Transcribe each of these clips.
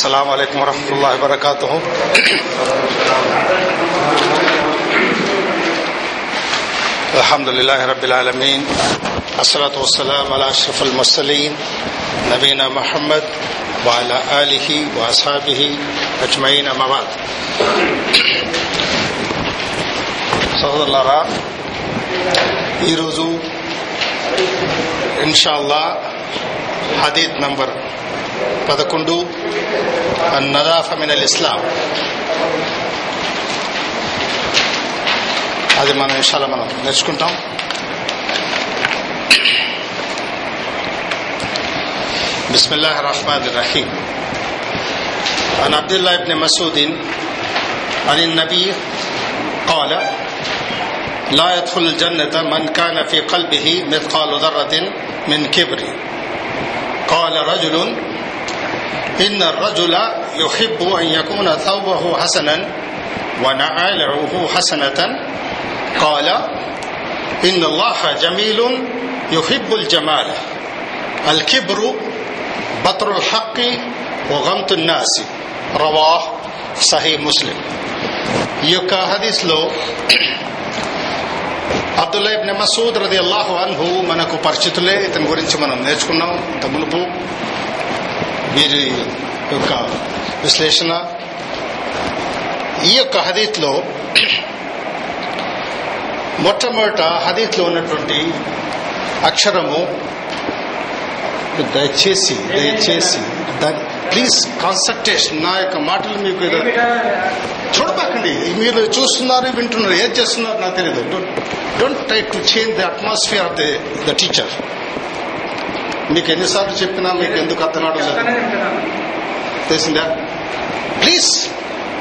السلام عليكم ورحمة الله وبركاته الحمد لله رب العالمين الصلاة والسلام على أشرف المرسلين نبينا محمد وعلى آله وأصحابه أجمعين أما بعد సోదరులారా ఈరోజు ఇన్షాల్లా హదీద్ నంబర్ పదకొండు నదాఫ మినల్ ఇస్లాం అది మనం ఇన్షాల్లా మనం నేర్చుకుంటాం بسم الله الرحمن الرحيم عن عبد الله بن مسعود عن النبي قال لا يدخل الجنة من كان في قلبه مثقال ذرة من كبر قال رجل إن الرجل يحب أن يكون ثوبه حسنا ونعاله حسنة قال إن الله جميل يحب الجمال الكبر بطر الحق وغمط الناس رواه صحيح مسلم ఈ యొక్క హదీస్లో అబ్దుల్లా ఇబ్న్ మసూద్ రది అల్లాహు అన్హు మనకు పరిచితులే ఇతని గురించి మనం నేర్చుకున్నాం ఇంత మునుపు వీరి యొక్క విశ్లేషణ. ఈ యొక్క హదీత్లో మొట్టమొదట హదీత్లో ఉన్నటువంటి అక్షరము దయచేసి దయచేసి ప్లీజ్ కాన్సన్ట్రేషన్ నా యొక్క మాటలు మీకు చూడబాకండి. మీరు చూస్తున్నారు వింటున్నారు ఏం చేస్తున్నారు నాకు తెలియదు don't try to change the atmosphere of the the teacher మీకు ఎన్నిసార్లు చెప్పినా మీకు ఎందుకు అర్థం అవడం తెలిసిందా? ప్లీజ్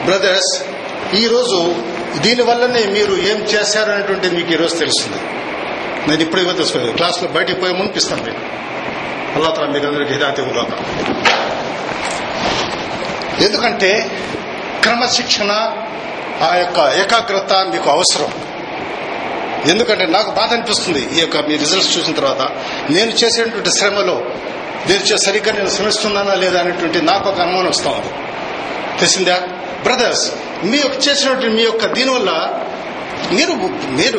బ్రదర్స్ ఈరోజు దీనివల్లనే మీరు ఏం చేశారు అనేటువంటి మీకు ఈరోజు తెలుస్తుంది. నేను ఇప్పుడు ఇవ్వ తెలుసుకోలేదు క్లాస్లో బయటికి పోయి మునిపిస్తాను మీకు. అల్లా తల మీకు అందరికి హిదాయత్ ఇవ్వగాక ఎందుకంటే క్రమశిక్షణ ఆ యొక్క ఏకాగ్రత మీకు అవసరం. ఎందుకంటే నాకు బాధ అనిపిస్తుంది ఈ యొక్క మీ రిజల్ట్స్ చూసిన తర్వాత. నేను చేసేటువంటి శ్రమలో నేను సరిగ్గా నేను శ్రమిస్తున్నానా లేదా అనేటువంటి నాకు ఒక అనుమానం వస్తా ఉంది. తెలిసిందా? బ్రదర్స్ మీ యొక్క చేసినటువంటి మీ యొక్క దీనివల్ల మీరు మీరు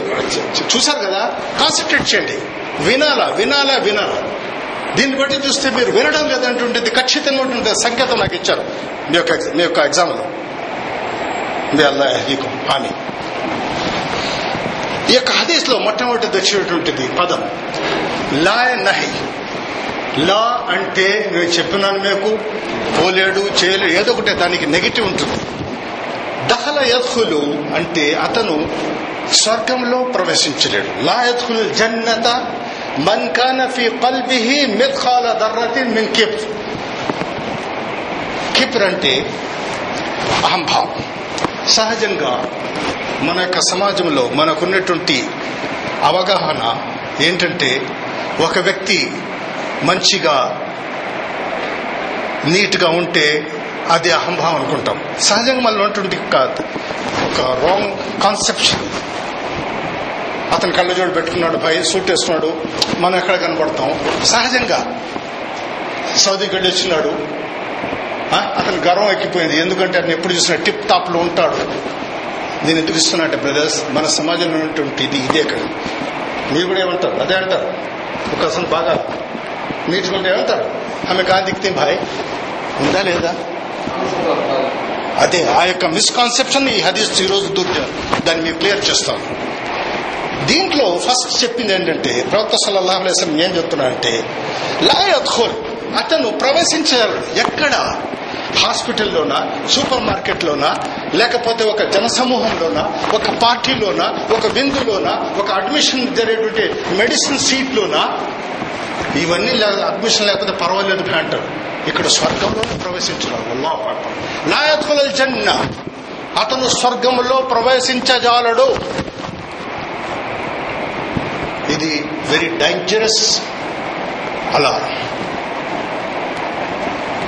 చూశారు కదా? కాన్సన్ట్రేట్ చేయండి. వినాలా వినాలా వినాలా. దీన్ని బట్టి చూస్తే మీరు వినడం లేదంటుంటే ఖచ్చితంగా సంకేతం నాకు ఇచ్చారు మీ యొక్క మీ యొక్క ఎగ్జామ్లో మీ అల్లా నీకు హామీ ఈ యొక్క హదీస్లో మొట్టమొదటి వచ్చినటువంటిది పదం. లా నహి. లా అంటే నేను చెప్పినాను మీకు పోలేడు చేయలేడు ఏదో ఒకటి దానికి నెగిటివ్ ఉంటుంది. దహల యద్హులు అంటే అతను స్వర్గంలో ప్రవేశించలేడు. లా యద్హుల్ జన్నత మన్ కాన ఫీ కల్బిహి మిత్ఖాల దర్రతిన్ మిన్ కిప్ కిప్ర్ అంటే అహంభావం. సహజంగా మన యొక్క సమాజంలో మనకున్నటువంటి అవగాహన ఏంటంటే ఒక వ్యక్తి మంచిగా నీట్గా ఉంటే అది అహంభావం అనుకుంటాం. సహజంగా మనలో ఉన్నటువంటి ఒక రాంగ్ కాన్సెప్షన్ అతను కళ్ళజోడు పెట్టుకున్నాడు భయ సూట్ వేసుకున్నాడు మనం ఎక్కడ కనబడతాం? సహజంగా. సౌదీకి వెళ్ళి వచ్చినాడు. అతని గర్వం ఎక్కిపోయింది. ఎందుకంటే అతను ఎప్పుడు చూసినా టిప్ టాప్లో ఉంటాడు. దీన్ని పిలుస్తున్నట్టు బ్రదర్స్ మన సమాజంలో ఉన్నటువంటి ఇది ఇదే కదా మీరు కూడా ఏమంటారు? అదే అంటారు. ఒక అసలు బాగా నీట్గా ఉంటే ఏమంటారు? ఆమె కాదిక్తే భాయ్. ఉందా లేదా? అదే ఆ యొక్క మిస్కాన్సెప్షన్ ఈ హదీస్ ఈరోజు దూర్ దాన్ని మీరు క్లియర్ చేస్తాం. దీంట్లో ఫస్ట్ చెప్పింది ఏంటంటే ప్రవక్త సల్లల్లాహు అలైస్లం ఏం లాయత్ లాయత్హోల్ అతను ప్రవేశించారు ఎక్కడ హాస్పిటల్లోనా సూపర్ మార్కెట్లోనా లేకపోతే ఒక జనసమూహంలోనా ఒక పార్టీలోనా ఒక విందులోనా ఒక అడ్మిషన్ జరిగేటువంటి మెడిసిన్ సీట్లోనా? ఇవన్నీ అడ్మిషన్ లేకపోతే పర్వాలేదు అంటారు. ఇక్కడ స్వర్గంలోనే ప్రవేశించున్నారు లాయత్కుల జన్న. అతను స్వర్గంలో ప్రవేశించజాలడు. ఇది వెరీ డేంజరస్ అలా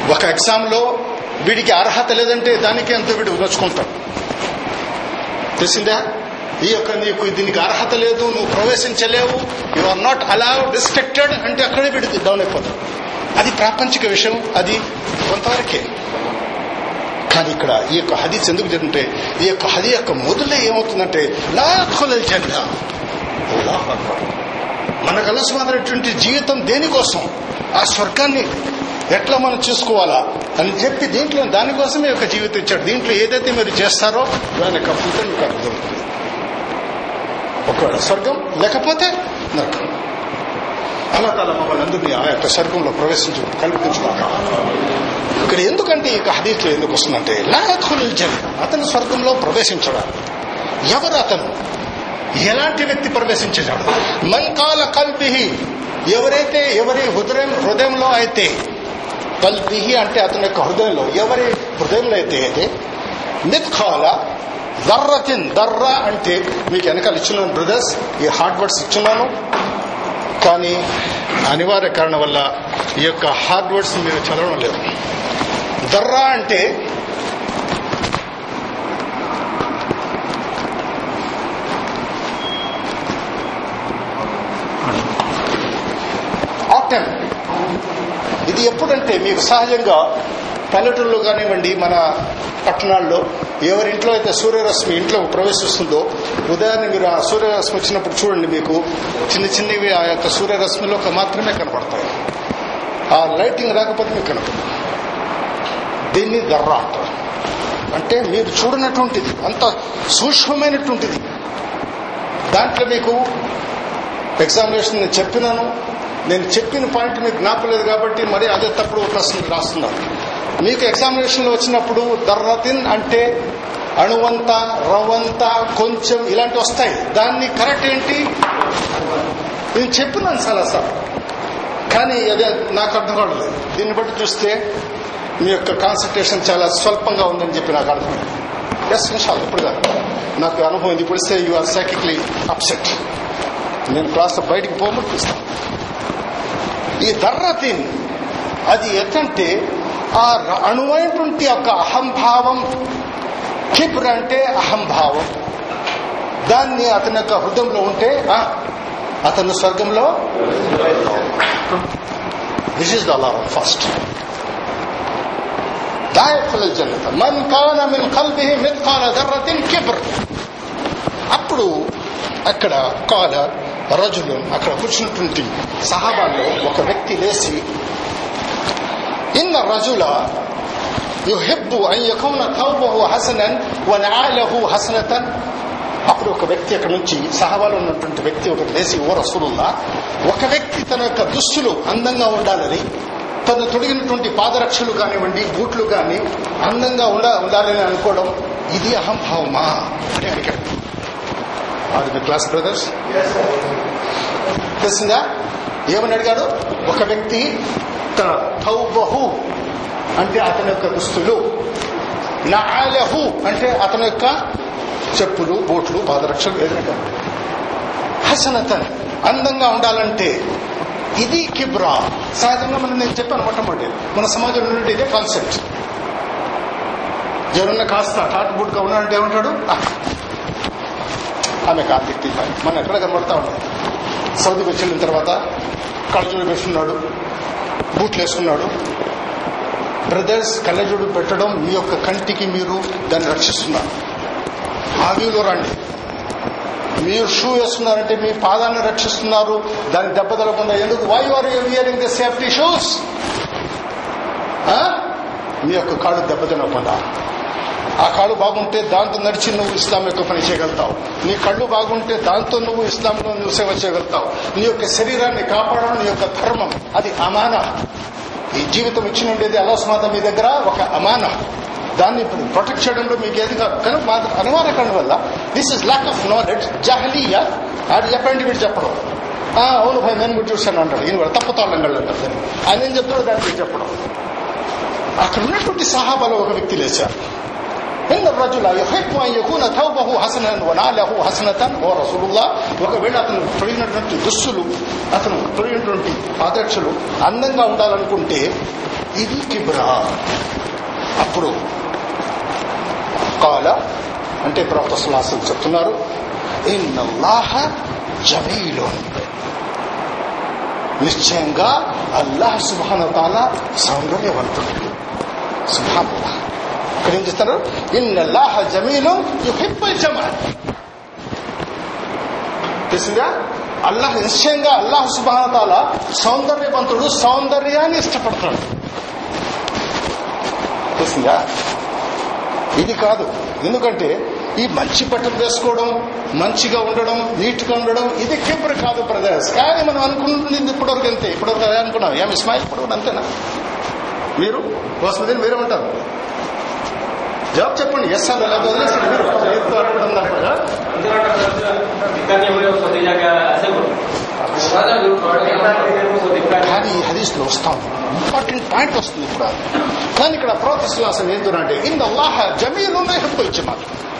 ఒక ఎగ్జామ్లో వీడికి అర్హత లేదంటే దానికి ఎంతో వీడు నచ్చుకుంటాడు. తెలిసిందా? ఈ యొక్క నీకు దీనికి అర్హత లేదు నువ్వు ప్రవేశించలేవు you are not allowed restricted అంటే అక్కడే వీడికి డౌన్ అయిపోతాడు. అది ప్రాపంచిక విషయం అది కొంతవరకే. కానీ ఇక్కడ ఈ యొక్క హదీస్ ఎందుకు జరుగుతుంటే ఈ యొక్క హది యొక్క మొదలు ఏమవుతుందంటే లాఖులల్ జన్న. మనకు అలసమైనటువంటి జీవితం దేనికోసం? ఆ స్వర్గాన్ని. ఎట్లా మనం చూసుకోవాలా అని చెప్పి దీంట్లో దానికోసమే ఒక జీవితం ఇచ్చాడు. దీంట్లో ఏదైతే మీరు చేస్తారో దాని యొక్క ఫలితం మీకు అర్థమవుతుంది ఒకవేళ స్వర్గం లేకపోతే నరకం. అలా తల మమ్మల్ని అందరినీ ఆ యొక్క స్వర్గంలో ప్రవేశించు కల్పించుకోక ఇక్కడ ఎందుకంటే ఈ హదీస్లో ఎందుకు వస్తుందంటే లాయత్హుల్ జన్ అతను స్వర్గంలో ప్రవేశించడా ఎవరు అతను? ఎలాంటి వ్యక్తి ప్రవేశించాడు మంకాల కల్పిహి ఎవరైతే ఎవరి హృదయం హృదయంలో అయితే కల్పిహి అంటే అతని యొక్క హృదయంలో ఎవరి హృదయంలో అయితే అయితే మిత్కాల దర్రతిన్ దర్ర అంటే మీకు వెనకాల ఇచ్చున్నాను బ్రదర్స్ ఈ హార్డ్ వర్డ్స్ ఇచ్చున్నాను కానీ అనివార్య కారణం వల్ల ఈ యొక్క హార్డ్ వర్డ్స్ మీరు చదవడం లేదు దర్రా అంటే ఆటమ్ ఇది ఎప్పుడంటే మీకు సహజంగా పల్లెటూళ్ళు కానివ్వండి మన పట్టణాల్లో ఎవరింట్లో అయితే సూర్యరశ్మి ఇంట్లో ప్రవేశిస్తుందో ఉదయాన్నే మీరు ఆ సూర్యరశ్మి వచ్చినప్పుడు చూడండి మీకు చిన్న చిన్నవి ఆ యొక్క సూర్యరశ్మిలో మాత్రమే కనపడతాయి. ఆ లైటింగ్ రాకపోతే మీకు కనపడదు. దీన్ని దర్ర అంటారు అంటే మీరు చూడనటువంటిది అంత సూక్ష్మమైనటువంటిది. దాంట్లో మీకు ఎగ్జామినేషన్ నేను చెప్పినాను నేను చెప్పిన పాయింట్ మీకు జ్ఞాపలేదు కాబట్టి మరి అదే తప్పుడు ప్రశ్న రాస్తున్నాను. మీకు ఎగ్జామినేషన్లో వచ్చినప్పుడు దర్రతిన్ అంటే అణువంత రవంత కొంచెం ఇలాంటి వస్తాయి. దాన్ని కరెక్ట్ ఏంటి? నేను చెప్పినాను చాలా సార్ కానీ అదే నాకు అర్థం కావట్లేదు. దీన్ని బట్టి చూస్తే మీ యొక్క కాన్సన్ట్రేషన్ చాలా స్వల్పంగా ఉందని చెప్పి నాకు అర్థమైంది ఎస్ నిమిషాలు ఇప్పుడు నాకు అనుభవం ఇది ఇప్పుడు యు ఆర్ సైకిక్లీ అప్సెట్ నేను క్లాస్ బయటికి పోమని ఈ ధర్రతిన్ అది ఎట్లంటే ఆ అణువైనటువంటి యొక్క అహంభావం కిబ్ర అంటే అహంభావం. దాన్ని అతని యొక్క హృదయంలో ఉంటే అతను స్వర్గంలో this is the law first అప్పుడు అక్కడ కాల రజులు అక్కడ కూర్చున్నటువంటి సహాబాల్లో ఒక వ్యక్తి లేచి ఇన్న రజుల యుహిబ్బు అన్ యకూన థౌబహు హసనన్ వనాలహు హసనతన్. అప్పుడు ఒక వ్యక్తి అక్కడ నుంచి సహాబాలో ఉన్నటువంటి వ్యక్తి ఒకటి లేచి ఓ రసూలుల్లా ఒక వ్యక్తి తన యొక్క దుస్తులు అందంగా ఉండాలని తను తొడిగినటువంటి పాదరక్షలు కానివ్వండి బూట్లు కానీ అందంగా ఉండాలని అనుకోవడం ఇది అహంభావమా? అని అడిగాడు. ఆర్ మీ క్లాస్ బ్రదర్స్ తెలిసిందా ఏమని అడిగాడు? ఒక వ్యక్తి తన తౌబహు అంటే అతని యొక్క దుస్తులు నాలహు అంటే అతని యొక్క చెప్పులు బోట్లు పాదరక్షలు ఏదైనా. హసనతన్ అందంగా ఉండాలంటే ఇది కిబ్రా. సహజంగా మనం నేను చెప్పాను మొట్టమొదటి. మన సమాజంలో నుండి ఇదే కాన్సెప్ట్ ఎవరన్నా కాస్త టాట్ బూట్గా ఉన్నాడంటే ఏమంటాడు ఆమె కార్తీక్ మనం ఎక్కడ కనబడతా ఉన్నాం సౌదీకి వచ్చిన తర్వాత కళ్ళజోడు పెట్టుకున్నాడు బూట్లు వేసుకున్నాడు. బ్రదర్స్ కళ్ళజోడు పెట్టడం మీ యొక్క కంటికి మీరు దాన్ని రక్షిస్తున్నారు. ఆ వ్యూలో రండి. మీరు షూ వేస్తున్నారంటే మీ పాదాన్ని రక్షిస్తున్నారు. దాన్ని దెబ్బ తగలకుండా ఎందుకు? Why are you wearing the safety shoes మీ యొక్క కాళ్ళు దెబ్బ తినకుండా ఆ కాళ్ళు బాగుంటే దాంతో నడిచి నువ్వు ఇస్లాం యొక్క పని చేయగలుగుతావు. నీ కళ్ళు బాగుంటే దాంతో నువ్వు ఇస్లాంలో నువ్వు సేవ చేయగలుగుతావు. నీ యొక్క శరీరాన్ని కాపాడడం నీ యొక్క ధర్మం అది అమాన. ఈ జీవితం ఇచ్చి ఉండేది అలోస్మాత మీ దగ్గర ఒక అమాన. దాన్ని ప్రొటెక్ట్ చేయడంలో మీకు ఏది కాదు. కానీ మా అనివార్య కారణం వల్ల this is lack of knowledge జహలీయ? అది చెప్పండి వీడు చెప్పడం. అవును భయ నేను మీరు చూశాను అంటాడు. ఈయన కూడా తప్పుతాళ్ళం అంటారు ఆయన ఏం చెప్తాడో దాన్ని చెప్పడం. అక్కడ ఉన్నటువంటి సహాబాలో ఒక వ్యక్తి లేచారు. ఇన్ రజుల యుహిబ్బు అన్ యకున తౌబహు హసనన్ వ నాలహు హసనతన్ ఓ రసూలుల్లాహ్ ఒకవేళ అతను తొడిగినటువంటి దుస్తులు అతను తొడిగినటువంటి పాదక్షలు అందంగా ఉండాలనుకుంటే ఇది కిబ్రా. అప్పుడు కాల అంటే ప్రవక్త సులాసం చెప్తున్నారు ఇన్నల్లాహ జమీలో నిశ్చయంగా అల్లాహ్ సుభానతాల సౌందర్యవంతుడు. సుభానుల్లాహ్ ఇక్కడ ఏం చేస్తారు ఇన్నల్లాహ జమీలు యుహిబ్బుల్ జమాల్. తెలిసిందా? అల్లాహ్ నిశ్చయంగా అల్లాహ్ సుబానతాల సౌందర్యవంతుడు సౌందర్యాన్ని ఇష్టపడతాడు. తెలిసిందా? ఇది కాదు. ఎందుకంటే ఈ మంచి బట్టలు వేసుకోవడం మంచిగా ఉండడం నీట్గా ఉండడం ఇది కింపురు కాదు బ్రదర్స్. కానీ మనం అనుకుంటుంది ఇప్పటివరకు అంతే. ఇప్పటివరకు అదే అనుకున్నాం. ఏం ఇస్మాయిల్? ఇప్పుడు అంతేనా? మీరు? వస్తుంది మీరేమంటారు? జవాబు చెప్పండి. ఎస్ అని ఎలా వదిలేసి మీరు చేతితో అనుకోవడం తప్ప Ikannya beliau seperti jaga sebut. Ada dulu kalau కానీ ఈ హదీస్లో వస్తాం. ఇంపార్టెంట్ పాయింట్ వస్తుంది ఇప్పుడు కానీ ఇక్కడ ప్రోత్సలాసం ఏంటంటే ఇన్ అల్లాహ జమీలు. హెబ్బించమాట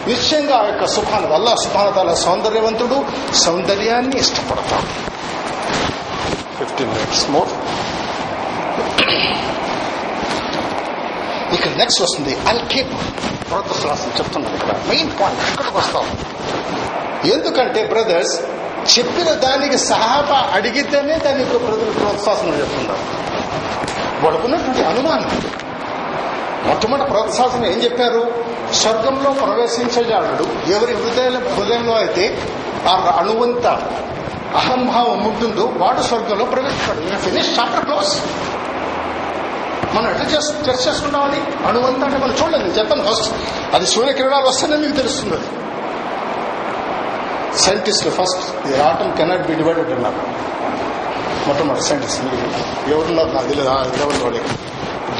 నిశ్చయంగా ఆ యొక్క సుఖాన్ని అల్లాహ్ సుఖానతాల సౌందర్యవంతుడు సౌందర్యాన్ని ఇష్టపడతాడు. ఫిఫ్టీన్ మినిట్స్ మోర్ నెక్స్ట్ వస్తుంది. అల్ కీప్ ప్రోత్సలాసం చెప్తున్నాను ఇక్కడ. మెయిన్ పాయింట్ ఇక్కడికి వస్తాం. ఎందుకంటే బ్రదర్స్ చెప్పిన దానికి సహాప అడిగితేనే దాని యొక్క ప్రజలు ప్రోత్సాహం చెప్తున్నారు. వాళ్ళకున్నటువంటి అనుమానం. మొట్టమొదటి ప్రోత్సాహం ఏం చెప్పారు? స్వర్గంలో ప్రవేశించజాలడు. ఎవరి హృదయ హృదయంలో అయితే ఆ అణువంత అహంభావం ఉంటుందో వాడు స్వర్గంలో ప్రవేశిస్తాడు. ఫినిష్ చాప్టర్ క్లోజ్ మనం ఎట్లా చేసి టెస్ట్ చేసుకుంటామని అణువంతా అంటే మనం చూడలేదు చెప్పాను ఫస్ట్. అది సూర్యకిరణాలు వస్తేనే మీకు తెలుస్తుంది. అది సైంటిస్టులు first the atom cannot be divided అన్నారు మొట్టమొదటి సైంటిస్ట్ మీరు. ఎవరున్నారు నాకు తెలియదు ఆ లెవెల్ వాడే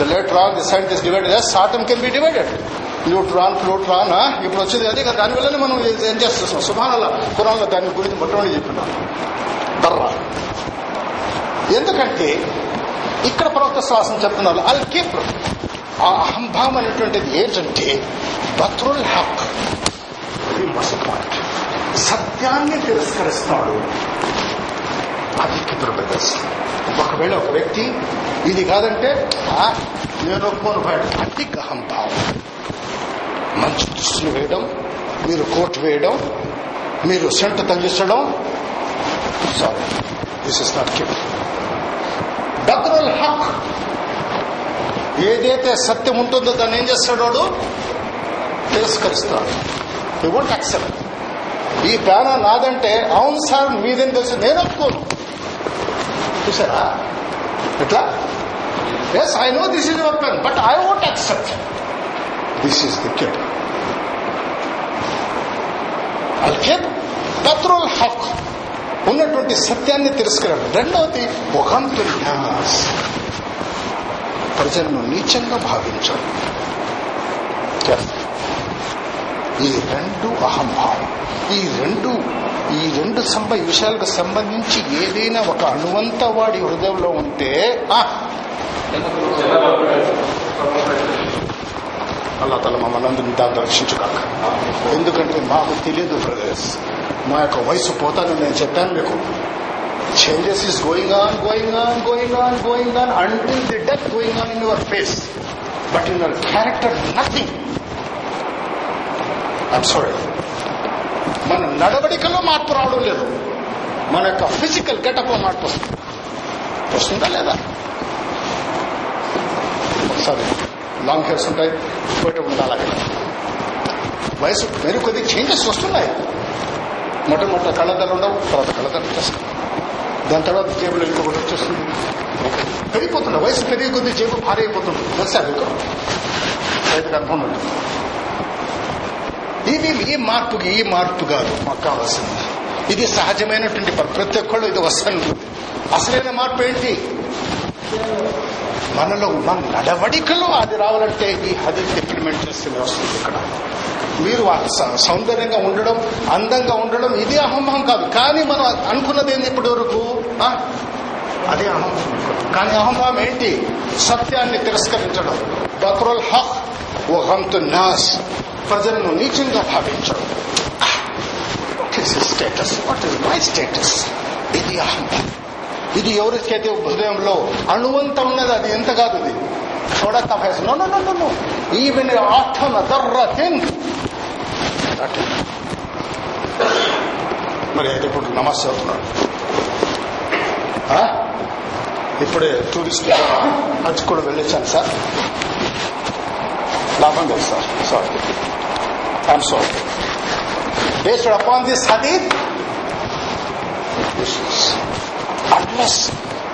the later on the scientist divided yes atom can be divided neutron proton ఇప్పుడు వచ్చేది అదే కదా దానివల్లనే మనం ఏం చేస్తున్నాం? సుభానాల కురాన్లో దాని గురించి మొట్టమొదటి చెప్పినాం బర్రా. ఎందుకంటే ఇక్కడ ప్రవక్త శ్వాసం చెప్తున్నారు. అల్ కీప్ ఆ అహంభావం అనేటువంటిది ఏంటంటే బత్రుల్ హక్. ఇది పాయింట్. సత్యాన్ని తిరస్కరిస్తాడు. అది కిపురు బ్రదర్స్ ఒకవేళ ఒక వ్యక్తి ఇది కాదంటే నేను ఒప్పుకోను బయట అది అహంభావం మంచి దృష్టిని వేయడం మీరు కోట్ వేయడం మీరు సెంట్ తగ్గించడం. సారీ. దిస్ ఇస్ నాట్ కిప్ బద్రుల్ హక్. ఏదైతే సత్యం ఉంటుందో దాన్ని ఏం చేస్తాడు తిరస్కరిస్తాడు. ఈ వోంట్ యాక్సెప్ట్ ఈ ప్యాన నాదంటే అవును సార్ మీదేం తెలుసు? నేను ఒప్పుకోను. చూసారా? ఎట్లా? Yes I know this is your plan but I won't accept this is the kid అల్కేబ్ పత్రుల్ హక్ ఉన్నటువంటి సత్యాన్ని తిరస్కరణ రెండవది న్యాస్ ప్రజలను నీచంగా భావించాలి ఈ రెండు అహంభావం ఈ రెండు ఈ రెండు సంబ విషయాలకు సంబంధించి ఏదైనా ఒక అణువంత వాడి హృదయంలో ఉంటే అల్లా తల మమ్మల్ని దాన్ని రక్షించుకాక ఎందుకంటే మాకు తెలియదు బ్రదర్స్. మా యొక్క వయసు పోతానని నేను చెప్పాను మీకు. Changes is going on going on going on going on until the death going on in your face but in your character nothing I'm sorry మన నడవడికలో మార్పు రావడం లేదు. మన యొక్క ఫిజికల్ గెటప్ మార్పు వస్తుంది. వస్తుందా లేదా? ఒకసారి లాంగ్ హెయిర్స్ ఉంటాయి పోయేటప్పుడు ఉండాలి వయసు మీరు కొద్ది చేంజెస్ వస్తున్నాయి. మొట్టమొదటి కళ్ళద్దలు ఉండవు తర్వాత కళ్ళద్దలు వచ్చేస్తాయి దాని తర్వాత జేబులో ఇంకొకటి వచ్చేస్తుంది. పెరిగిపోతుంది వయసు పెరిగి కొద్ది జేబు భారీ అయిపోతుంది తెలుసా మీకు? రైతుకు అనుభవం ఉంటుంది ఇది ఈ మార్పుకి ఈ మార్పు కాదు మాకు కావాల్సింది. ఇది సహజమైనటువంటి ప్రతి ఒక్కళ్ళు ఇది వస్తుంది అసలైన మార్పు ఏంటి? మనలో మన నడవడికలో అది రావాలంటే ఈ హదీస్ ఇంప్లిమెంట్ చేస్తే వస్తుంది ఇక్కడ. మీరు స- సౌందర్యంగా ఉండడం అందంగా ఉండడం ఇది అహంభం కాదు. కానీ మనం అనుకున్నది ఏంది ఇప్పటి వరకు అదే అహంభం కానీ అహంభావం ఏంటి? సత్యాన్ని తిరస్కరించడం. బక్రోల్ హక్ ఓ హంతు నాస్ ప్రజలను నీచంగా భావించడం. Status what is my status ఇది అహంభావం. ఇది ఎవరికైతే హృదయంలో? అణువంత ఉన్నది అది ఎంత కాదు ఇది? చూడ తఫేస్ no no no no even ఆటన్ దర్ర థింగ్ మరి అయితే ఇప్పుడు నమాజ్ ఇప్పుడే టూరిస్ట్ హజ్ కూడా వెళ్ళొచ్చాను సార్. లాభం లేదు sir. Sorry I'm sorry based upon this hadith unless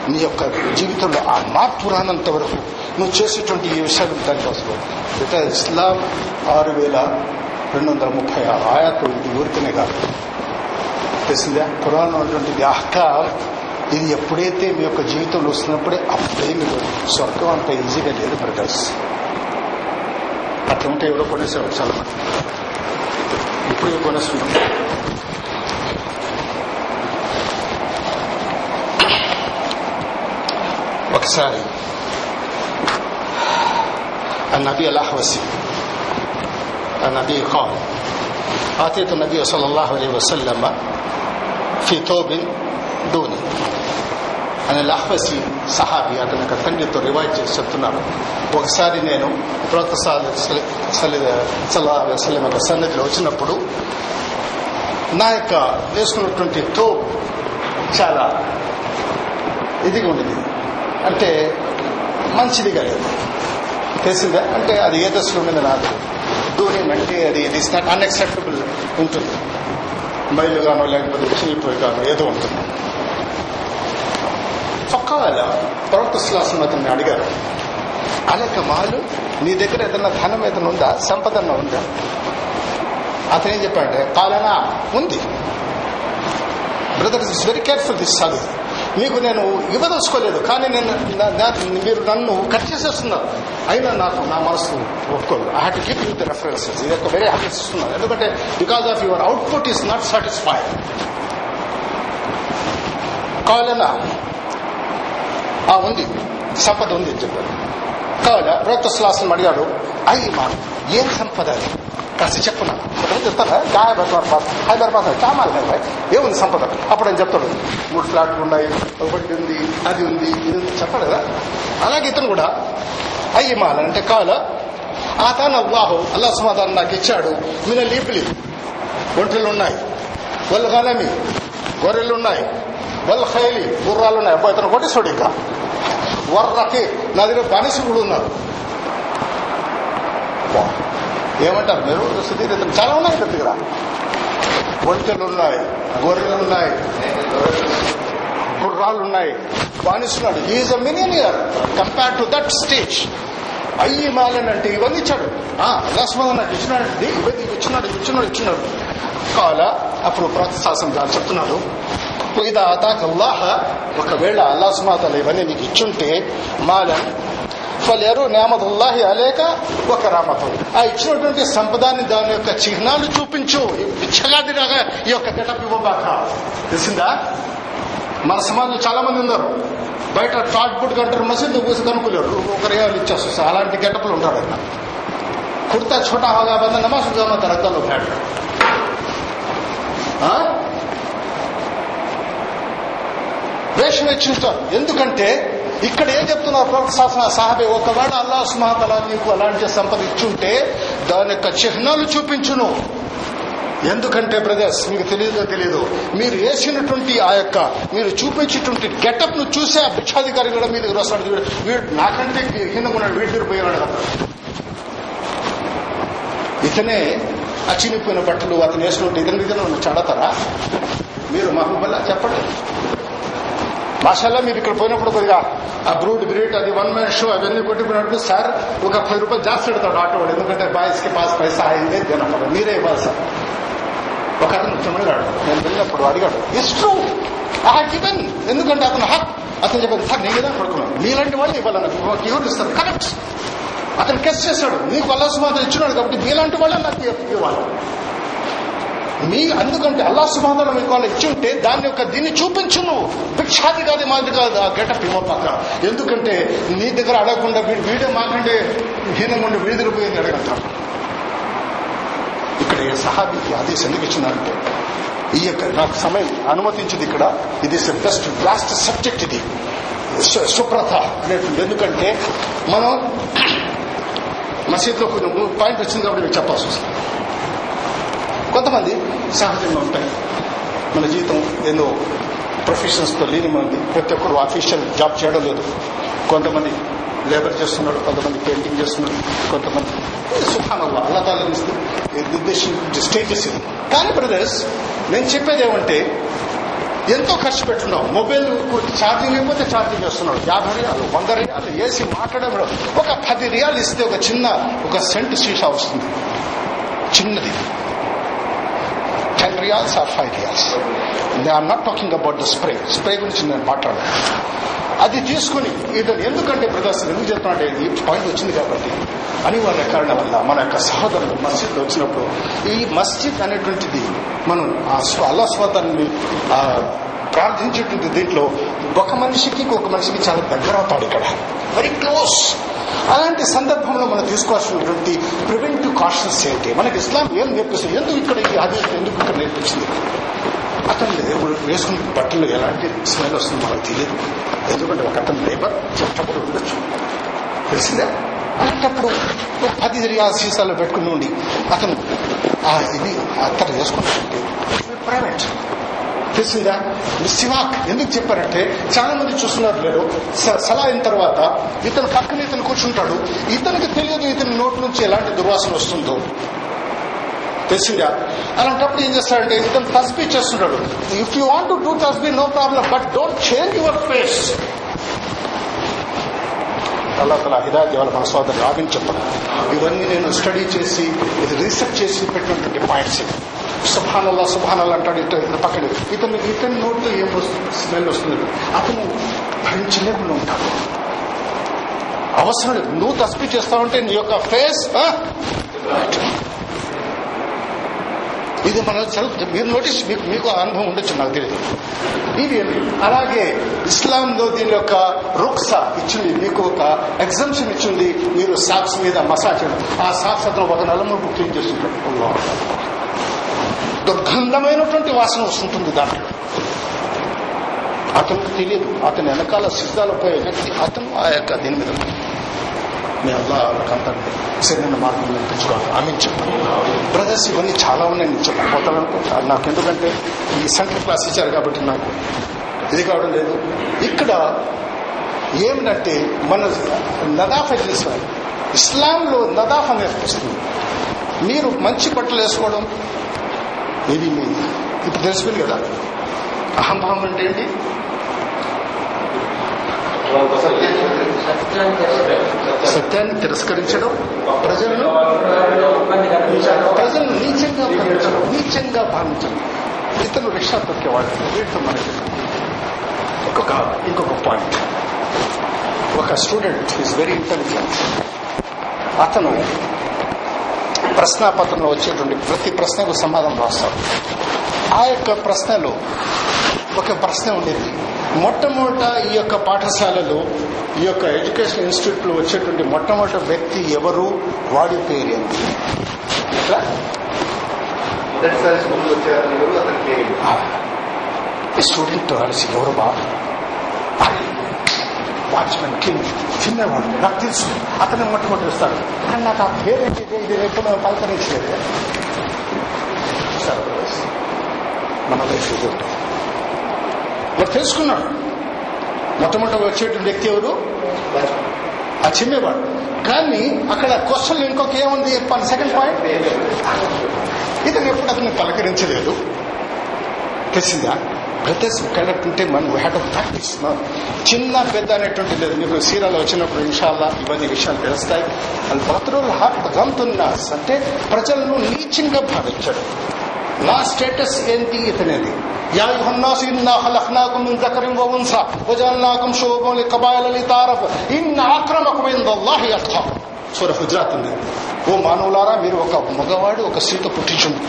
నీ యొక్క జీవితంలో ఆ మార్పు రానంత వరకు నువ్వు చేసేటువంటి ఈ విషయాలు దానికోసం ఇట ఇస్లాం ఆరు వేల రెండు వందల ముప్పై ఆరు ఆయాలు ఇది ఊరికనే కాదు. తెలిసిందే? పురాణం అటువంటిది అహకాం ఇది ఎప్పుడైతే మీ యొక్క జీవితంలో వస్తున్నప్పుడే అప్పుడే మీరు స్వర్గం అంత ఈజీగా లేదు బ్రదర్స్ అట్లా ఉంటే ఎవరో కొనేసారు చాలా మంది ఇప్పుడు కొనేస్తున్నాం ఒకసారి النبي الأحوسي النبي قال أتيت النبي صلى الله عليه وسلم في ثوب دوني అని లహ్వసి సహాబి అతని యొక్క తండ్రితో రివైజ్ చేసి చెప్తున్నాడు ఒకసారి నేను ప్రవక్త సల్లం యొక్క సన్నిధిలో వచ్చినప్పుడు నా యొక్క వేసుకున్నటువంటి తో చాలా ఇదిగా ఉండేది అంటే మంచిది కలదు తెలిసిందా? అంటే అది ఏ దశలో మీద నాకు? దూరం అంటే అది ఇట్ ఇస్ నాట్ అన్ఎక్సెప్టబుల్ ఉంటుంది మైలుగానో లేకపోతే చిల్లిపోయి గానో ఏదో ఉంటుంది. ఒకవేళ ప్రవక్త శ్లాసం అతన్ని అడిగారు అనేక మాలు? నీ దగ్గర ఏదన్నా ధనం ఏదైనా ఉందా? సంపద ఉందా? అతను ఏం చెప్పాడంటే కాలనా? ఉంది. Brother is very careful this చదువు మీకు నేను ఇవ్వదలుచుకోలేదు కానీ నేను మీరు నన్ను కట్ చేసేస్తున్నారు. అయినా నాకు నా మనసు ఒప్పుకోదు I have to give you the references ఇది ఒక వెరీ హ్యాపీస్ ఇస్తున్నారు ఎందుకంటే because of your output is not satisfied కావాలన్నా ఉంది. సంపద ఉంది అని చెప్పాడు కావాలా అడిగాడు. అయ్యి మా ఏం సంపద అది? కాస్త చెప్పు నాకు. కొంతమంది చెప్తారా? హైదరాబాద్ హైదరాబాద్ చామాలి హైదరాబాద్ ఏముంది సంపద? అప్పుడు ఆయన చెప్తాడు. మూడు ఫ్లాట్లు ఉన్నాయి ఒకటి ఉంది అది ఉంది ఇది ఉంది. చెప్పాడు కదా? అలాగే ఇతను కూడా అయ్యి మాల అంటే కాల ఆ తాను అల్లాహు అల్లా సమాధానం నాకు ఇచ్చాడు. మీన లీపులి ఒంటలు ఉన్నాయి. వాళ్ళ గలమి గొర్రెలు ఉన్నాయి. వాళ్ళ ఖైలి గుర్రాలు ఉన్నాయి. అబ్బాయి ఇతను కొట్టేసాడు ఇంకా. వర్రకి. నా దగ్గర బానిసలు కూడా ఉన్నారు. ఏమంటారు మీరు? సుధీర్ ఇతను చాలా ఉన్నాయి ఇతని దగ్గర. ఒంటెలు ఉన్నాయి గొర్రెలు ఉన్నాయి గుర్రాలు ఉన్నాయి బానిస్తున్నాడు is a minor compare to that stage అయ్యి మాలని అంటే ఇవన్నీ ఇచ్చాడు అల్లాస్మద్ ఇచ్చినాడు ఇవన్నీ ఇచ్చినాడు ఇచ్చినాడు ఇచ్చినాడు. కాల అప్పుడు ప్రోత్సాహం చెప్తున్నాడు ఇదా అతాకల్లాహ ఒకవేళ అల్లా సుమాతలు ఇవన్నీ నీకు ఇచ్చుంటే మాలం ఫలేరు నేమతుల్లాహి అలేక ఒక రామతం ఆ ఇచ్చినటువంటి సంపదాన్ని దాని యొక్క చిహ్నాలు చూపించు పిచ్చగాది ఈ యొక్క గెటప్ ఇవ్వబాక తెలిసిందా మన సమాజం చాలా మంది ఉన్నారు. బయట టాట్ బుట్ కంటారు మసీద్ పూసి కనుక్కోలేరు ఒకరు ఏళ్ళు ఇచ్చేస్తారు అలాంటి గెటప్లు ఉంటారు అన్న కుర్తా చోటా హోదా బంద నమాజ్ జామా తరగతిలో వేషం ఇచ్చింటారు ఎందుకంటే ఇక్కడ ఏం చెప్తున్నారు ప్రవక్త శాసన సాహబే? ఒకవేళ అల్లా సుమహతలా నీకు అలాంటి సంపద ఇచ్చుంటే దాని యొక్క చిహ్నాలు చూపించును. ఎందుకంటే బ్రదర్స్ మీకు తెలియదో తెలియదు మీరు వేసినటువంటి ఆ యొక్క మీరు చూపించేటువంటి గెటప్ను చూసే ఆ భిక్షాధికారి కూడా మీ దగ్గర వస్తాడు. వీడు వీడు నాకంటే హీనంగా ఉన్నాడు వీడి దగ్గర పోయినాడు కదా. ఇతనే అచ్చినిపోయిన బట్టలు అతను వేసినట్టు ఇతని ఇతను ఉన్న చడతారా? మీరు మహబూబల్లా చెప్పండి. మాషాల్లా మీరు ఇక్కడ పోయినప్పుడు కొద్దిగా ఆ బ్రూడ్ బ్రీట్ అది వన్ మ్యాన్ షో అవన్నీ కొట్టుకున్నట్టు సార్ ఒక పది రూపాయలు జాస్తి పెడతాడు ఆటో వాడు. ఎందుకంటే బాయ్స్కి పాస్ పైసా అయిందే తినప్పుడు మీరే ఇవ్వాలి సార్. ఒక అతను చెమడిగాడు నేను వెళ్ళినప్పుడు అడిగాడు it's true I have given ఎందుకంటే అతను హక్. అతను చెప్పాడు సార్ నేను ఏదైనా పడుకున్నాను మీలాంటి వాళ్ళు ఇవ్వాలన్న ఎవరు ఇస్తారు? కరెక్ట్ అతను కెస్ చేశాడు. నీకు అల్లాసుమాత ఇచ్చినాడు కాబట్టి మీలాంటి వాళ్ళే నాకు ఇవ్వాలి. మీ అందుకంటే అల్లా సుమాధానం మీకు వాళ్ళు ఇచ్చి ఉంటే దాని యొక్క దీన్ని చూపించు నువ్వు భిక్షాది కాదు మాది కాదు. ఆ గెటప్ ఇవ్వపాక ఎందుకంటే నీ దగ్గర అడగకుండా వీడు వీడే మాకంటే హీనంగా ఉండి వీడి దగ్గర పోయింది అడగంటాడు ఇక్కడ ఈ సహాబీకి ఆదేశం ఎందుకు ఇచ్చినారంటే ఈ యొక్క నాకు సమయం అనుమతించింది ఇక్కడ. ఇది బెస్ట్ లాస్ట్ సబ్జెక్ట్ ఇది. సు- సుప్రథ అనేటువంటి. ఎందుకంటే మనం మసీద్లో కొంచెం పాయింట్ వచ్చింది కాబట్టి మీకు చెప్పాల్సి వస్తుంది. కొంతమంది సహజంగా ఉంటాయి. మన జీవితం ఎన్నో ప్రొఫెషన్స్తో మంది. ప్రతి ఒక్కరు ఆఫీషియల్ జాబ్ చేయడం లేదు. కొంతమంది లేబర్ చేస్తున్నాడు కొంతమంది పెయింటింగ్ చేస్తున్నాడు కొంతమంది సుఖానల్లా అల్లా తాలా నిర్దేశించిన స్టేజెస్ ఇది. కానీ బ్రదర్స్ నేను చెప్పేది ఏమంటే ఎంతో ఖర్చు పెట్టున్నావు మొబైల్ ఛార్జింగ్ అయిపోతే ఛార్జింగ్ చేస్తున్నాడు. యాభై రియాలు వంద రియాలు వేసి మాట్లాడే ఒక పది రియాలు ఇస్తే ఒక చిన్న ఒక సెంట్ సీసా వస్తుంది. చిన్నది. Ten riyals are five riyals are not talking about the spray spray గురించి నేను మాట్లాడాను. అది తీసుకుని ఇతను ఎందుకంటే బ్రదర్స్ ఎందుకు చెప్తున్నా ఈ పాయింట్ వచ్చింది కాబట్టి అనివార్య కారణం వల్ల మన యొక్క సహోదరులు మస్జిద్ వచ్చినప్పుడు ఈ మస్జిద్ అనేటువంటిది మనం ఆ స్వ- ప్రార్థించేటువంటి దీంట్లో ఒక మనిషికి ఒక మనిషికి చాలా దగ్గర అవుతాడు ఇక్కడ. వెరీ క్లోజ్ అలాంటి సందర్భంలో మనం తీసుకోవాల్సినటువంటి ప్రివెంటివ్ కాషన్స్ ఏంటి? మనకి ఇస్లాం ఏం నేర్పిస్తుంది? ఎందుకు ఇక్కడ ఈ ఆదేశం ఎందుకు ఇక్కడ నేర్పించింది అతను ఇప్పుడు వేసుకున్న బట్టలు ఎలాంటి స్మెల్ వస్తుంది మనకు తెలియదు. ఎందుకంటే ఒక అతను లేబర్ చెట్టప్పుడు ఉండొచ్చు. తెలిసిందా? అలాంటప్పుడు పది రియాల సీసాలో పెట్టుకుని ఉండి అతను ఆ ఇది అతను వేసుకున్నట్టు ప్రైవేట్ తెలిసిందా సివాక్ ఎందుకు చెప్పారంటే చాలా మంది చూస్తున్నారు లేరు. సలా అయిన తర్వాత ఇతను పక్కన ఇతను కూర్చుంటాడు. ఇతనికి తెలియదు ఇతని నోటి నుంచి ఎలాంటి దుర్వాసన వస్తుందో. తెలిసిందా? అలాంటప్పుడు ఏం చేస్తాడంటే ఇతను తస్బీ చేస్తుంటాడు. If you want to do తస్బీ no problem but don't change your face Allah తల హిదాయత్ ఇవాళ మన సోదరు రావిని చెప్పడం ఇవన్నీ నేను స్టడీ చేసి ఇది రీసెర్చ్ చేసి పెట్టినటువంటి పాయింట్స్ సుభానల్లా సుభానల్లా అంటాడు ఇటు ఇతను పక్కన. ఇతను ఇతని నోట్లో ఏం వస్తుంది? స్మెల్ వస్తుంది. అతను భరించలేకుండా ఉంటాడు. అవసరం లేదు. నువ్వు తస్బీ చేస్తావంటే నీ యొక్క ఫేస్ ఇది మన సెల్ఫ్ మీరు నోటీస్ మీకు మీకు అనుభవం ఉండొచ్చు నాకు తెలియదు. ఇది అలాగే ఇస్లాంలో దీని యొక్క రుక్సా ఇచ్చింది. మీకు ఒక ఎగ్జంప్షన్ ఇచ్చింది. మీరు సాక్స్ మీద మసాజ్ చేయడం. ఆ సాక్స్ అతను ఒక నలుమూపు క్లీన్ చేస్తుంటారు దుర్గంధమైనటువంటి వాసన వస్తుంటుంది దాంట్లో అతనికి తెలియదు. అతని వెనకాల సిద్ధాలు పోయే వ్యక్తి అతను ఆ యొక్క దీని మీద మీ అల్లా వాళ్ళకంతా సరైన మార్గం నేర్పించుకోవాలి ఆమె చెప్పండి. బ్రదర్స్ ఇవన్నీ చాలా ఉన్నాయి. నేను చెప్పకపోతాను నాకు ఎందుకంటే ఈ సెంటర్ క్లాస్ ఇచ్చారు కాబట్టి నాకు ఇది కావడం లేదు. ఇక్కడ ఏమిటంటే మన నదాఫ చేస్తారు ఇస్లాంలో నదాఫ నేర్పిస్తుంది మీరు మంచి బట్టలు వేసుకోవడం ఇది? ఇప్పుడు తెలిసిపోయింది కదా. అహంభావం అంటే ఏంటి? సత్యాన్ని తిరస్కరించడం ప్రజలను ప్రజలను నీచంగా భావించడం నీచంగా భావించడం. ఇతను రిక్షా తొక్కేవాడు వీటితో మనకి ఇంకొక ఇంకొక పాయింట్ ఒక స్టూడెంట్ ఈజ్ వెరీ ఇంటెలిజెంట్ అతను ప్రశ్నాపత్రంలో వచ్చేటువంటి ప్రతి ప్రశ్నకు సమాధానం రాస్తాడు ఆ యొక్క ప్రశ్నలో ఒక ప్రశ్న ఉండేది. మొట్టమొదట ఈ యొక్క పాఠశాలలో ఈ యొక్క ఎడ్యుకేషన్ ఇన్స్టిట్యూట్లో వచ్చేటువంటి మొట్టమొదటి వ్యక్తి ఎవరు వాడి పేరు ఏంటి? ఇట్లా స్టూడెంట్ అలసి ఎవరు బాబు? వాచ్మెన్ కింగ్ చిన్నవాడు నాకు తెలుసు. అతను మొట్టమొదటి వస్తాడు. కానీ నాకు ఆ పేరు ఏంటి? ఇది- ఎప్పుడు పలకరించలేదు మన లైఫ్ వాడు తెలుసుకున్నాడు. మొట్టమొదటి వచ్చేటువంటి వ్యక్తి ఎవరు? ఆ చిన్నవాడు. కానీ అక్కడ క్వశ్చన్ ఇంకొక ఏముంది? చెప్పాను సెకండ్ పాయింట్ ఇతను ఎప్పుడు అతను పలకరించలేదు. తెలిసిందా? బ్రదర్స్ కనెక్టుంటే మనం వీ హ్యాడ్ ప్రాక్టీస్ చిన్న పెద్ద అనేటువంటి లేదు. మీకు సీరాలో వచ్చినప్పుడు ఇన్షాల్లా ఇవన్నీ విషయాలు తెలుస్తాయి. అండ్ భద్రులు హాక్ గంతున్నాస్ అంటే ప్రజలను నీచంగా భావించడం. నా స్టేటస్ ఏంటి ఇతనేది? యా యుహన్నాసు ఇన్నా ఖలఖ్నాకుం మిన్ జకరిన్ వ ఉన్సా వజల్నాకుం షుబం లికబాయిల లితారఫ్ ఇన్ అక్రమకుం ఇందల్లాహి అత్ఖాకుం సూర హుజరాత్ ఉంది. ఓ మానవులారా మీరు ఒక మగవాడు ఒక సీత పుట్టించుంది.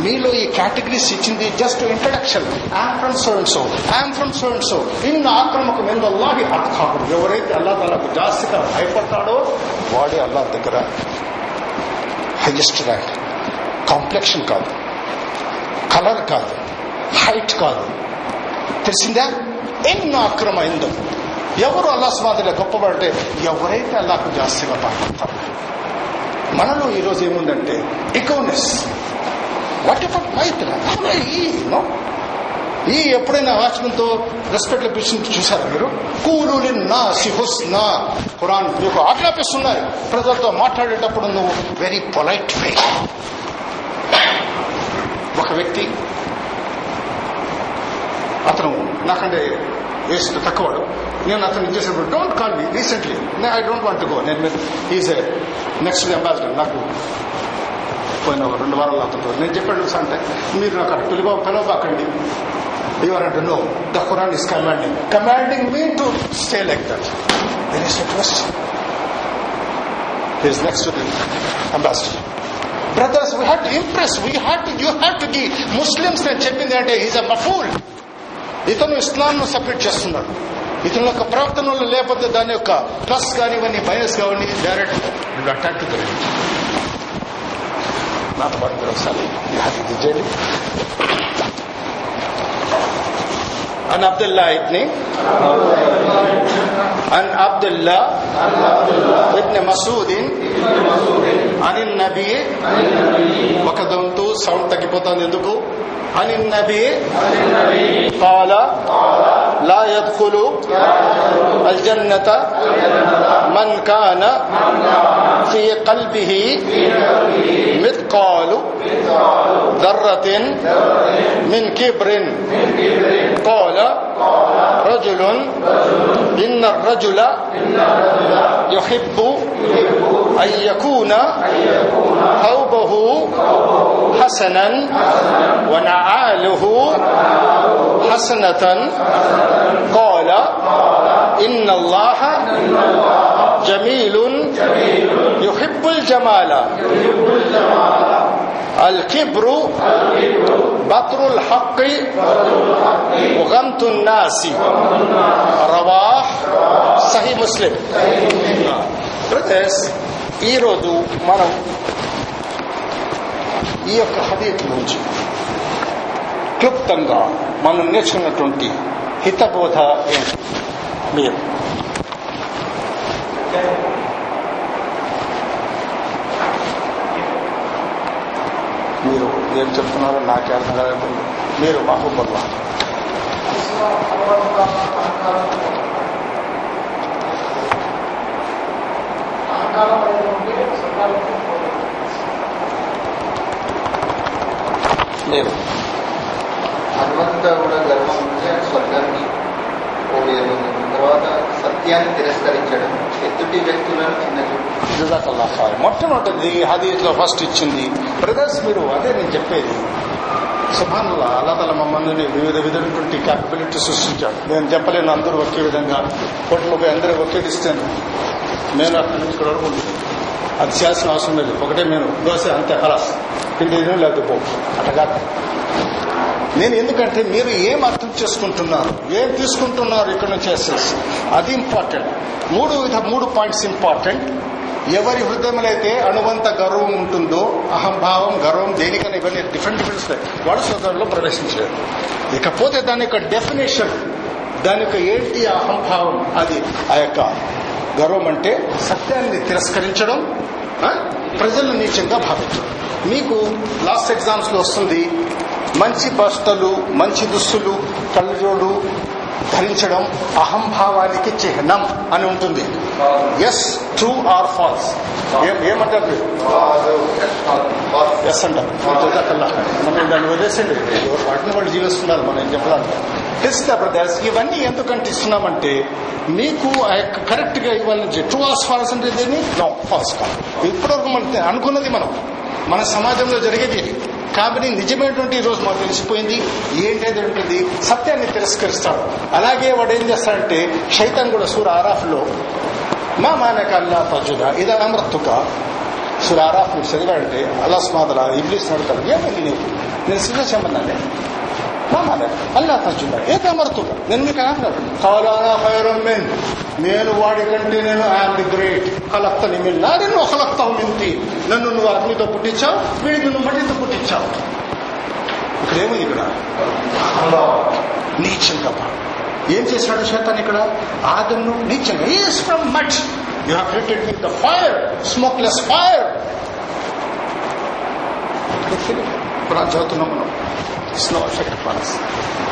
మీలో ఈ కేటగిరీస్ ఇచ్చింది just introduction I'm from so and so I'm from so and so in ఆక్రమకం ఎందల్లాహి అత్ఖాకుం ఎవరైతే అల్లా తనకు జాస్తిగా భయపడతాడో వాడే అల్లా దగ్గర హైయెస్ట్ ర్యాంక్ కాంప్లెక్షన్ కాదు. కలర్ కాదు. హైట్ కాదు. తెలిసిందా? ఎన్ అక్రమ ఇందం ఎవరు అల్లా స్వాదిలో గొప్పపడితే ఎవరైతే అల్లాకు జాస్తిగా భయపడతారు. మనలో ఈరోజు ఏముందంటే ఎకోనెస్ వాట్ ఎవర్ మైత్ నో ఈ ఎప్పుడైనా వాచనంతో రెస్పెక్ట్ లభిస్తుంది చూసారా మీరు? కూలు నా సిహుస్నా ఖురాన్ మీకు ఆజ్ఞాపిస్తున్నారు ప్రజలతో మాట్లాడేటప్పుడు నువ్వు వెరీ పొలైట్ వే ఒక వ్యక్తి అతను నాకంటే వేసిన తక్కువడు. నేను అతను చేసినప్పుడు don't call me recently I don't want go నేను ఈజ్ ఎ నెక్స్ట్ అంబాసిడర్ నాకు పోయిన రెండు వారాలు అతను నేను చెప్పాను అంటే మీరు నాకు అక్కడ పిలువ పిలవబాకండి your know the Quran is commanding commanding me to stay like that there is request his next ambassador brothers we have to impress we have to you have to give Muslims నేను చెప్పింది అంటే is a మఫూల్ ఇతను ఇస్లాంను separate చేస్తున్నాడు. ఇతని యొక్క ప్రవర్తనలు లేకపోతే దాని యొక్క ప్లస్ కానివ్వండి మైనస్ కావని డైరెక్ట్ అటాక్ టు నాతో పాటు మీరు ఒకసారి ఇది చేయండి عن عبد الله ابن عن عبد الله ابن مسعود عن النبي وكدمت సౌండ్ తగ్గిపోతుంది ఎందుకు عن النبي قال لا يدخل الجنة من كان في قلبه مثقال ذرة من كبر قال رجل إن الرجل يحب أن يكون ثوبه حسنا ونعاله حسنة قال إن الله جميل يحب الجمال الكبر بطر الحق وغمت الناس رواه సహీ ముస్లిం బ్రదర్స్ ఈరోజు మనం ఈ యొక్క హదీత్ నుంచి క్లుప్తంగా మనం నేర్చుకున్నటువంటి హితబోధ ఏంటి మీరు మీరు ఏం చెప్తున్నారో నాకే అర్థం కాలేదు మీరు మహబూబల్లా లేదు హనుమంత కూడా గర్వం ఉంటే ఆయన స్వర్గానికి పోలేదు తర్వాత సత్యాన్ని తిరస్కరించడం. ఎత్తుటి వ్యక్తులను చిన్న మొట్టమొదటిది హదీస్లో ఫస్ట్ ఇచ్చింది. బ్రదర్స్ మీరు అదే నేను చెప్పేది. సుభానుల్లా అల్లా తల మమ్మల్ని వివిధ విధమైనటువంటి క్యాపబిలిటీ సృష్టించాడు. నేను చెప్పలేను అందరూ ఒకే విధంగా. కోట్ల పోయి అందరూ ఒకే డిస్టెన్స్. నేను అక్కడి నుంచి ఇక్కడ వరకు అది చేయాల్సిన అవసరం లేదు. ఒకటే నేను. దోశ అంతే కలాస్. పిండి తిను లేకపోతే పో. అట్లా కాదు. నేను ఎందుకంటే మీరు ఏం అర్థం చేసుకుంటున్నారు ఏం తీసుకుంటున్నారు ఇక్కడ నుంచి ఎస్ఎస్ అది ఇంపార్టెంట్ మూడు విధ- మూడు పాయింట్స్ ఇంపార్టెంట్ ఎవరి హృదయంలో అయితే అణువంత గర్వం ఉంటుందో అహంభావం గర్వం దేనికైనా ఇవన్నీ డిఫరెంట్ డిఫరెంట్ వాడు సోదరులో ప్రవేశించలేదు ఇకపోతే దాని యొక్క డెఫినేషన్ దాని యొక్క ఏంటి అహంభావం? అది ఆ యొక్క గర్వం అంటే సత్యాన్ని తిరస్కరించడం ప్రజలను నీచంగా భావించడం. మీకు లాస్ట్ ఎగ్జామ్స్లో వస్తుంది మంచి బస్తలు మంచి దుస్తులు కళ్ళజోడు ధరించడం అహంభావానికి చిహ్నం అని ఉంటుంది. ఎస్ ట్రూ ఆర్ ఫాల్స్ ఏమంటారు మీరు? ఎస్ అంటారు. కల్లా మనం దాన్ని వదిలేసండి ఎవరు వాటిని వాళ్ళు జీవిస్తున్నారు మనం ఏం చెప్పడానికి తెలుస్తా బ్రదర్స్ ఇవన్నీ ఎందుకు అంటిస్తున్నామంటే మీకు ఆ యొక్క కరెక్ట్గా ఇవ్వాలని ట్రూ ఆర్ ఫాల్స్ అంటే దీన్ని ఫాల్స్ కాదు. ఇప్పటివరకు మనం అనుకున్నది మనం. మన సమాజంలో జరిగేది కాబట్టి నిజమైనటువంటి ఈ రోజు మాకు తెలిసిపోయింది ఏంటనేది ఉంటుంది సత్యాన్ని తిరస్కరిస్తాడు. అలాగే వాడు ఏం చేస్తాడంటే శైతాన్ కూడా సూర ఆరాఫ్లో మా మానక అల్లా తజుదా ఇదా అమృత్తుక సూర ఆరాఫ్ నువ్వు చదివాడంటే అల్లా స్మాదల ఇబ్లీస్ నడతాడు ఏమైంది నీకు? నేను శిక్ష మా మానక అల్లా తజుదా ఏది అమృతుక? నేను మీకు అన్నాడు కాలానా నేను వాడి కంటే నేను ఐఎమ్ ది గ్రేట్. కలక్తని మిన్ నారిను కలక్తావు మింతి నువ్వు అగ్నితో పుట్టించావు వీడికి నువ్వు మట్టితో పుట్టించావు? ఇక్కడేముంది ఇక్కడ. నీచం పా. ఏం చేశాడు శేతాన్ ఇక్కడ? ఆదన్ను నీచం is from mud you have created with the fire smokeless fire ఇప్పుడు చదువుతున్నాం మనం స్నో ఎఫెక్ట్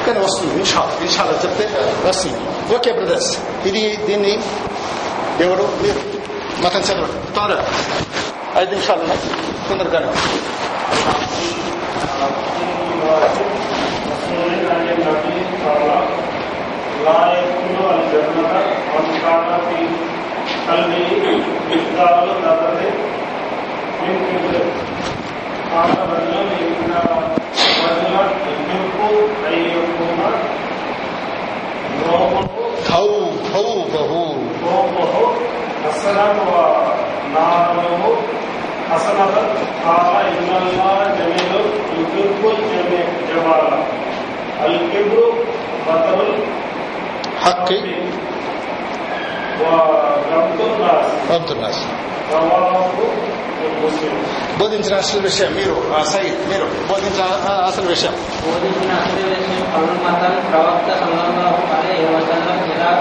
కానీ వస్తుంది ఇన్షాల్ ఇన్షాల్ చెప్తే వస్తుంది. ఓకే బ్రదర్స్ ఇది దీన్ని ఎవరు? మీరు. మతం చదవండి. తొందరగా ఐదు నిమిషాలు سنڌر ڪرا الله اكبر حسنة قال إن الله جميل يحب الجميل جمالا الكبر بطل హక్కి وغمط الناس పంపుతున్నారు رواه مسلم బోధించిన అసలు విషయం మీరు ఆ సైడ్ మీరు బోధించిన ఆ అసలు విషయం బోధించిన అసలు విషయం పౌరు మతం ప్రవక్త సంబంధం అనే వచనం ఇలా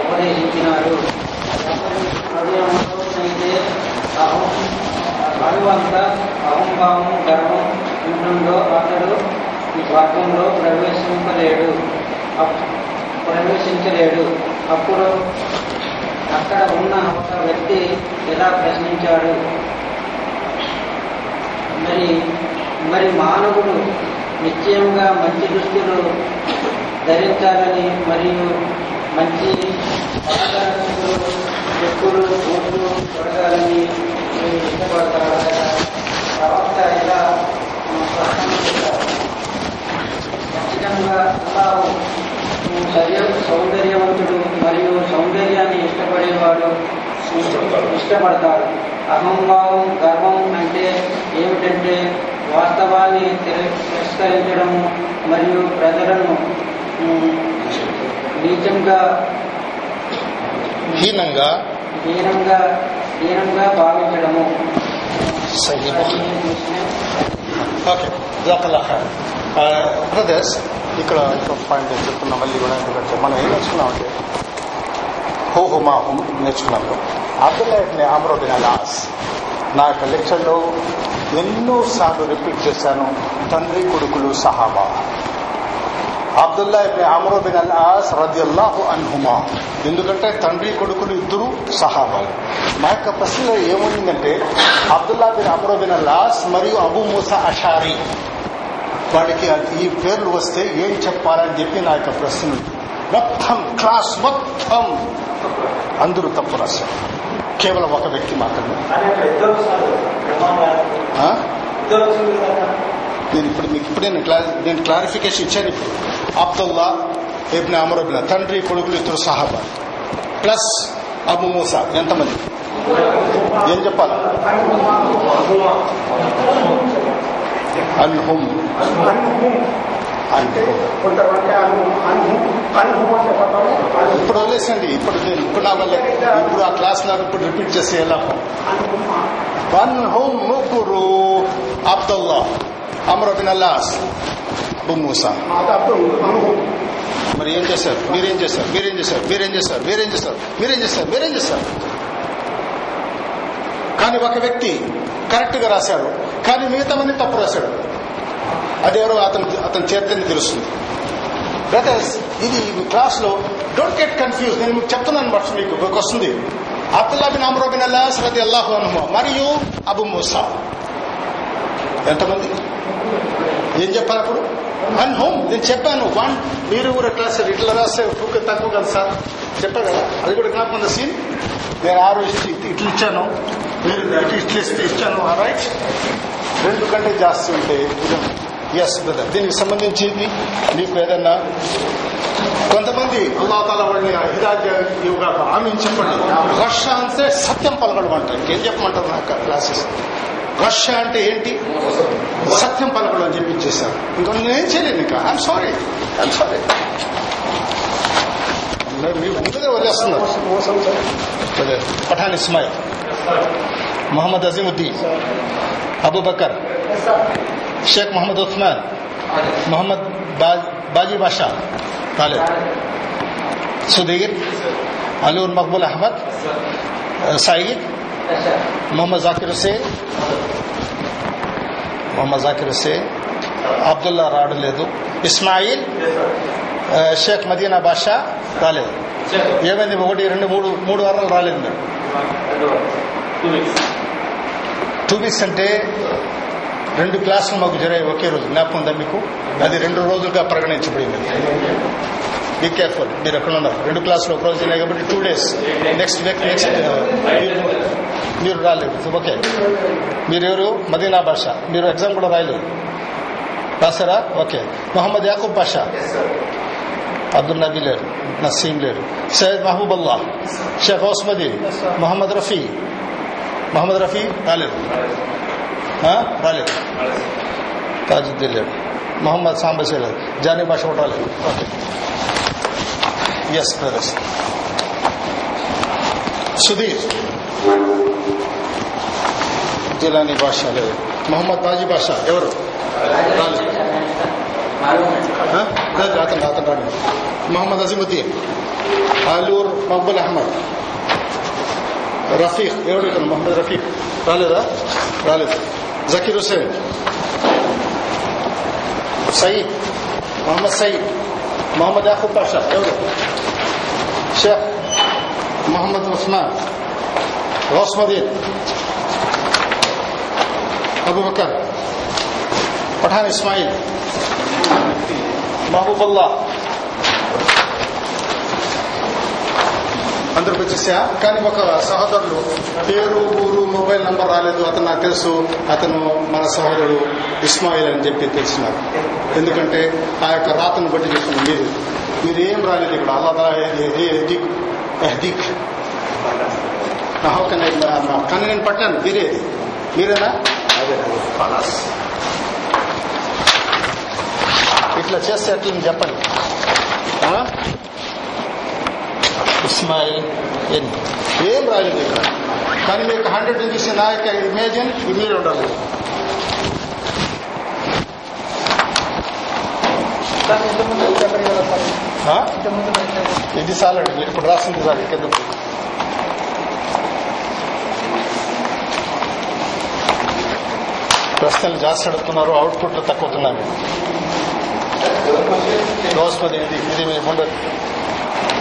ఉపదేశించినారు హృదయంలోనైతే అహం గర్వం ఉంటుందో అతడు ఈ స్వర్గంలో ప్రవేశింపలేడు. అప్- ప్రవేశించలేడు. అప్పుడు అక్కడ ఉన్న ఒక వ్యక్తి ఇలా ప్రశ్నించాడు? మరి మరి మానవుడు నిశ్చయంగా మంచి దుస్తులు ధరించాలని మరియు మంచి పలకరింపులు, చెప్పులు బూట్లు తొడగాలని ఇష్టపడతాడు ప్రవక్త ఇలా స్పష్టంగా చెప్పారు. ఖచ్చితంగా అల్లాహు శరీర సౌందర్యవంతుడు మరియు సౌందర్యాన్ని ఇష్టపడేవాడు ఇష్టపడతాడు అహంభావం గర్వం అంటే ఏమిటంటే వాస్తవాన్ని తిర- తిరస్కరించడం మరియు ప్రజలను ఉమ్, నీచంగా హీనంగా హీనంగా హీనంగా భావించడము. ఓకే బ్రదర్స్ uh, ఇక్కడ ఇంకో పాయింట్ నేను చెప్తున్నా మళ్ళీ కూడా ఎందుకంటే మనం ఏం నేర్చుకున్నామంటే హో హుమా హుమ్ నేర్చుకున్నాము అబ్దుల్లా ఇబ్ని ఆమ్రో బిన్ అలాస్ నా యొక్క లెక్చర్లో ఎన్నోసార్లు రిపీట్ చేశాను తండ్రి కొడుకులు సహాబా అబ్దుల్లా ఇబ్ని ఆమ్రో బిన్ అలాస్ రదియల్లాహు అన్హుమా. ఎందుకంటే తండ్రి కొడుకులు ఇద్దరు సహాబాలు. మా యొక్క ప్రశ్నలో ఏముందంటే Abdullah bin Amr bin Alas మరియు అబు మూసా అషారి వాడికి ఈ పేర్లు వస్తే ఏం చెప్పాలని చెప్పి నా యొక్క ప్రశ్న. మొత్తం క్లాస్ మొత్తం అందరూ తప్పు రాశారు. కేవలం ఒక వ్యక్తి మాత్రమే. నేను ఇప్పుడు మీకు ఇప్పుడే నేను నేను క్లారిఫికేషన్ ఇచ్చాను ఇప్పుడు. అబ్దుల్లా ఇబ్ని అమరుబిన్ తండ్రి కొడుకులు ఇద్దరు సహాబా. ప్లస్ అబు మూసా ఎంతమంది? ఏం చెప్పాలి? అన్హుమ్. అంటే? ఇప్పుడు వదిలేసండి ఇప్పుడు నేను ఇప్పుడు నా వల్ల. ఇప్పుడు ఆ క్లాస్ నాకు ఇప్పుడు రిపీట్ చేసి ఎలా? వన్ హోమ్ ముగ్గురు Abdullah. Amr bin Alas Abu Musa మరి ఏం చేశారు? మీరేం చేశారు? మీరేం చేశారు? మీరేం చేశారు? మీరేం చేశారు? మీరేం చేశారు? మీరేం చేశారు? కానీ ఒక వ్యక్తి కరెక్ట్గా రాశాడు. కానీ మిగతా మంది తప్పు రాశాడు. అదెవరో అతను అతను చేతని తెలుస్తుంది. బ్రదర్స్ ఇది క్లాస్లో డోంట్ గెట్ కన్ఫ్యూజ్ నేను మీకు చెప్తున్నాను బట్ మీకు వస్తుంది. అబ్దుల్లా బిన్ అమ్రో బిన్ అల్లా సరది అల్లాహు అనుమా మరియు అబు మూసా. ఎంతమంది? ఏం చెప్పారు అప్పుడు? అండ్ హోమ్ నేను చెప్పాను. వన్ మీరు కూడా క్లాస్ ఇట్లా రాస్తే ఫుక్ తక్కువ కదా సార్? చెప్పారు కదా? అది కూడా జ్ఞాపకం సీన్ నేను ఆరు ఇచ్చి ఇట్లా ఇచ్చాను. మీరు ఇటు ఇట్లా ఇస్తే ఇచ్చాను. రైట్ రెండు కంటే జాస్తి ఉంటే ఎస్ బ్రదర్ దీనికి సంబంధించి మీకు ఏదన్నా కొంతమంది అల్లా తాలా వాళ్ళని హిదాయత్ ఇవ్వగా ఆమె చెప్పండి. రష అంటే సత్యం పలకడం అంటారు. ఇంకేం చెప్పమంటారు నాకు క్లాసెస్ రష అంటే ఏంటి? సత్యం పలకడం అని చెప్పి ఇచ్చేశారు ఇంకా నేనేం చేయలేను ఇంకా. ఐఎమ్ సారీ ఐఎమ్ సారీ మీ ముందుగా వదిలేస్తున్నారు. అదే పఠాన్ ఇస్మాయిల్. మొహమ్మద్ అజీముద్దీన్. అబూబకర్. షేక్ మొహమ్మద్ ఉస్మాన్. మొహమ్మద్ బాజ్- బాజీ బాషా. ఖాలిద్ సుధీర్. అలూర్ మక్బుల్ అహ్మద్. సయీద్. మొహమ్మద్ జాకిర్ హుసేన్ మొహమ్మద్ జాకిర్ హుసేన్ అబ్దుల్లా రావడలేదు ఇస్మాయిల్ షేక్ మదీనా బాషా రాలేదు ఏమైంది ఒకటి రెండు మూడు మూడు వారాలు రాలేదు మీరు టూ వీక్స్ టూ వీక్స్ అంటే రెండు క్లాసులు మాకు జరిగాయి ఒకే రోజు. జ్ఞాపకం ఉందా మీకు? అది రెండు రోజులుగా పరిగణించబడింది. బీ కేర్ఫుల్ మీరు ఎక్కడ ఉన్నారు రెండు క్లాసులు ఒక రోజు జరిగాయి కాబట్టి two days next week next మీరు రాలేదు ఓకే మీరెవరు మదీనా భాష మీరు ఎగ్జామ్ కూడా రాయలేదు రాసారా ఓకే మొహమ్మద్ యాకూబ్ బాషా అబ్దుల్ నబీ లేరు నసీం లేరు సయ్యద్ మహబూబ్ అల్లా షేక్ ఓస్మది మొహమ్మద్ రఫీ మొహమ్మద్ రఫీ రాలేదు ఆ? రాలేదు తాజుద్దీన్ లేడు మొహమ్మద్ సాంబసే లేదు జానీ భాష కూడా రాలేదు okay yes brothers Sudheer Jilani Basha లేదు మొహమ్మద్ బాజీ భాష ఎవరు రాలేదు ఆ? లేదు, అతను అతను రాడు మొహమ్మద్ అజీముద్దీన్ ఆలూర్ మక్బుల్ అహ్మద్ రఫీక్ ఎవరు ఇతను మొహమ్మద్ రఫీక్ రాలేదా రాలేదు జకీర్ హుసేన్ సయీద్ మొహమ్మద్ సయీద్ మొహమ్మద్ యాకూబ్ పాషా ఎవరు షేక్ మొహమ్మద్ ఉస్మాన్ గౌస్మదీన్ అబూబకర్ పఠాన్ ఇస్మాయిల్ మహబూబుల్లా. అందరికి వచ్చేసా కానీ ఒక సహోదరులు పేరు ఊరు మొబైల్ నంబర్ రాలేదు. అతను నాకు తెలుసు. అతను మన సహోదరుడు ఇస్మాయిల్ అని చెప్పి తెలిసినారు. ఎందుకంటే ఆ యొక్క రాతను బట్టి చెప్తున్నాను మీరు. మీరు ఏం రాలేదు ఇక్కడ. అల్లా ఎహదీక్ కానీ నేను పట్టాను. మీరేది మీరేనా? అదే ఖలాస్. ఇట్లా చేస్తే అని చెప్పండి? ఇస్మాయిల్ ఎన్ ఏం రాలేదు ఇక్కడ కానీ మీకు హండ్రెడ్ చూసి నా యొక్క ఇమేజిన్ మీరు ఉండాలి? ఇది చాలండి మీరు ఇప్పుడు రాసింది చాలు కింద ప్రశ్నలు జాస్తి అడుగుతున్నారు అవుట్పుట్లు తక్కువతున్నాను గౌస్మది ఇది ఇది మీ ముందు.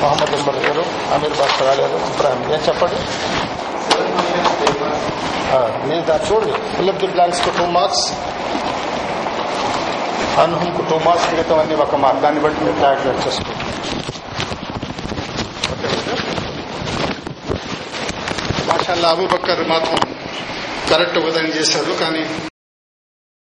మొహమ్మద్ అంబర్ గారు అమీర్ బాష్ రాలేదు ఇబ్రాహిం. ఏం చెప్పండి? మీరు దాన్ని చూడండి. ఫిల్అప్ ది బ్లాంక్స్కు టూ మార్క్స్ అన్హుమ్కు టూ మార్క్స్ మిగతా అన్ని ఒక మార్క్ దాన్ని బట్టి మీరు క్యాల్కులేట్ చేసుకోండి. మాషాల్లా అబూబక్కర్ మాత్రం కరెక్ట్ ఉదయం చేశారు కానీ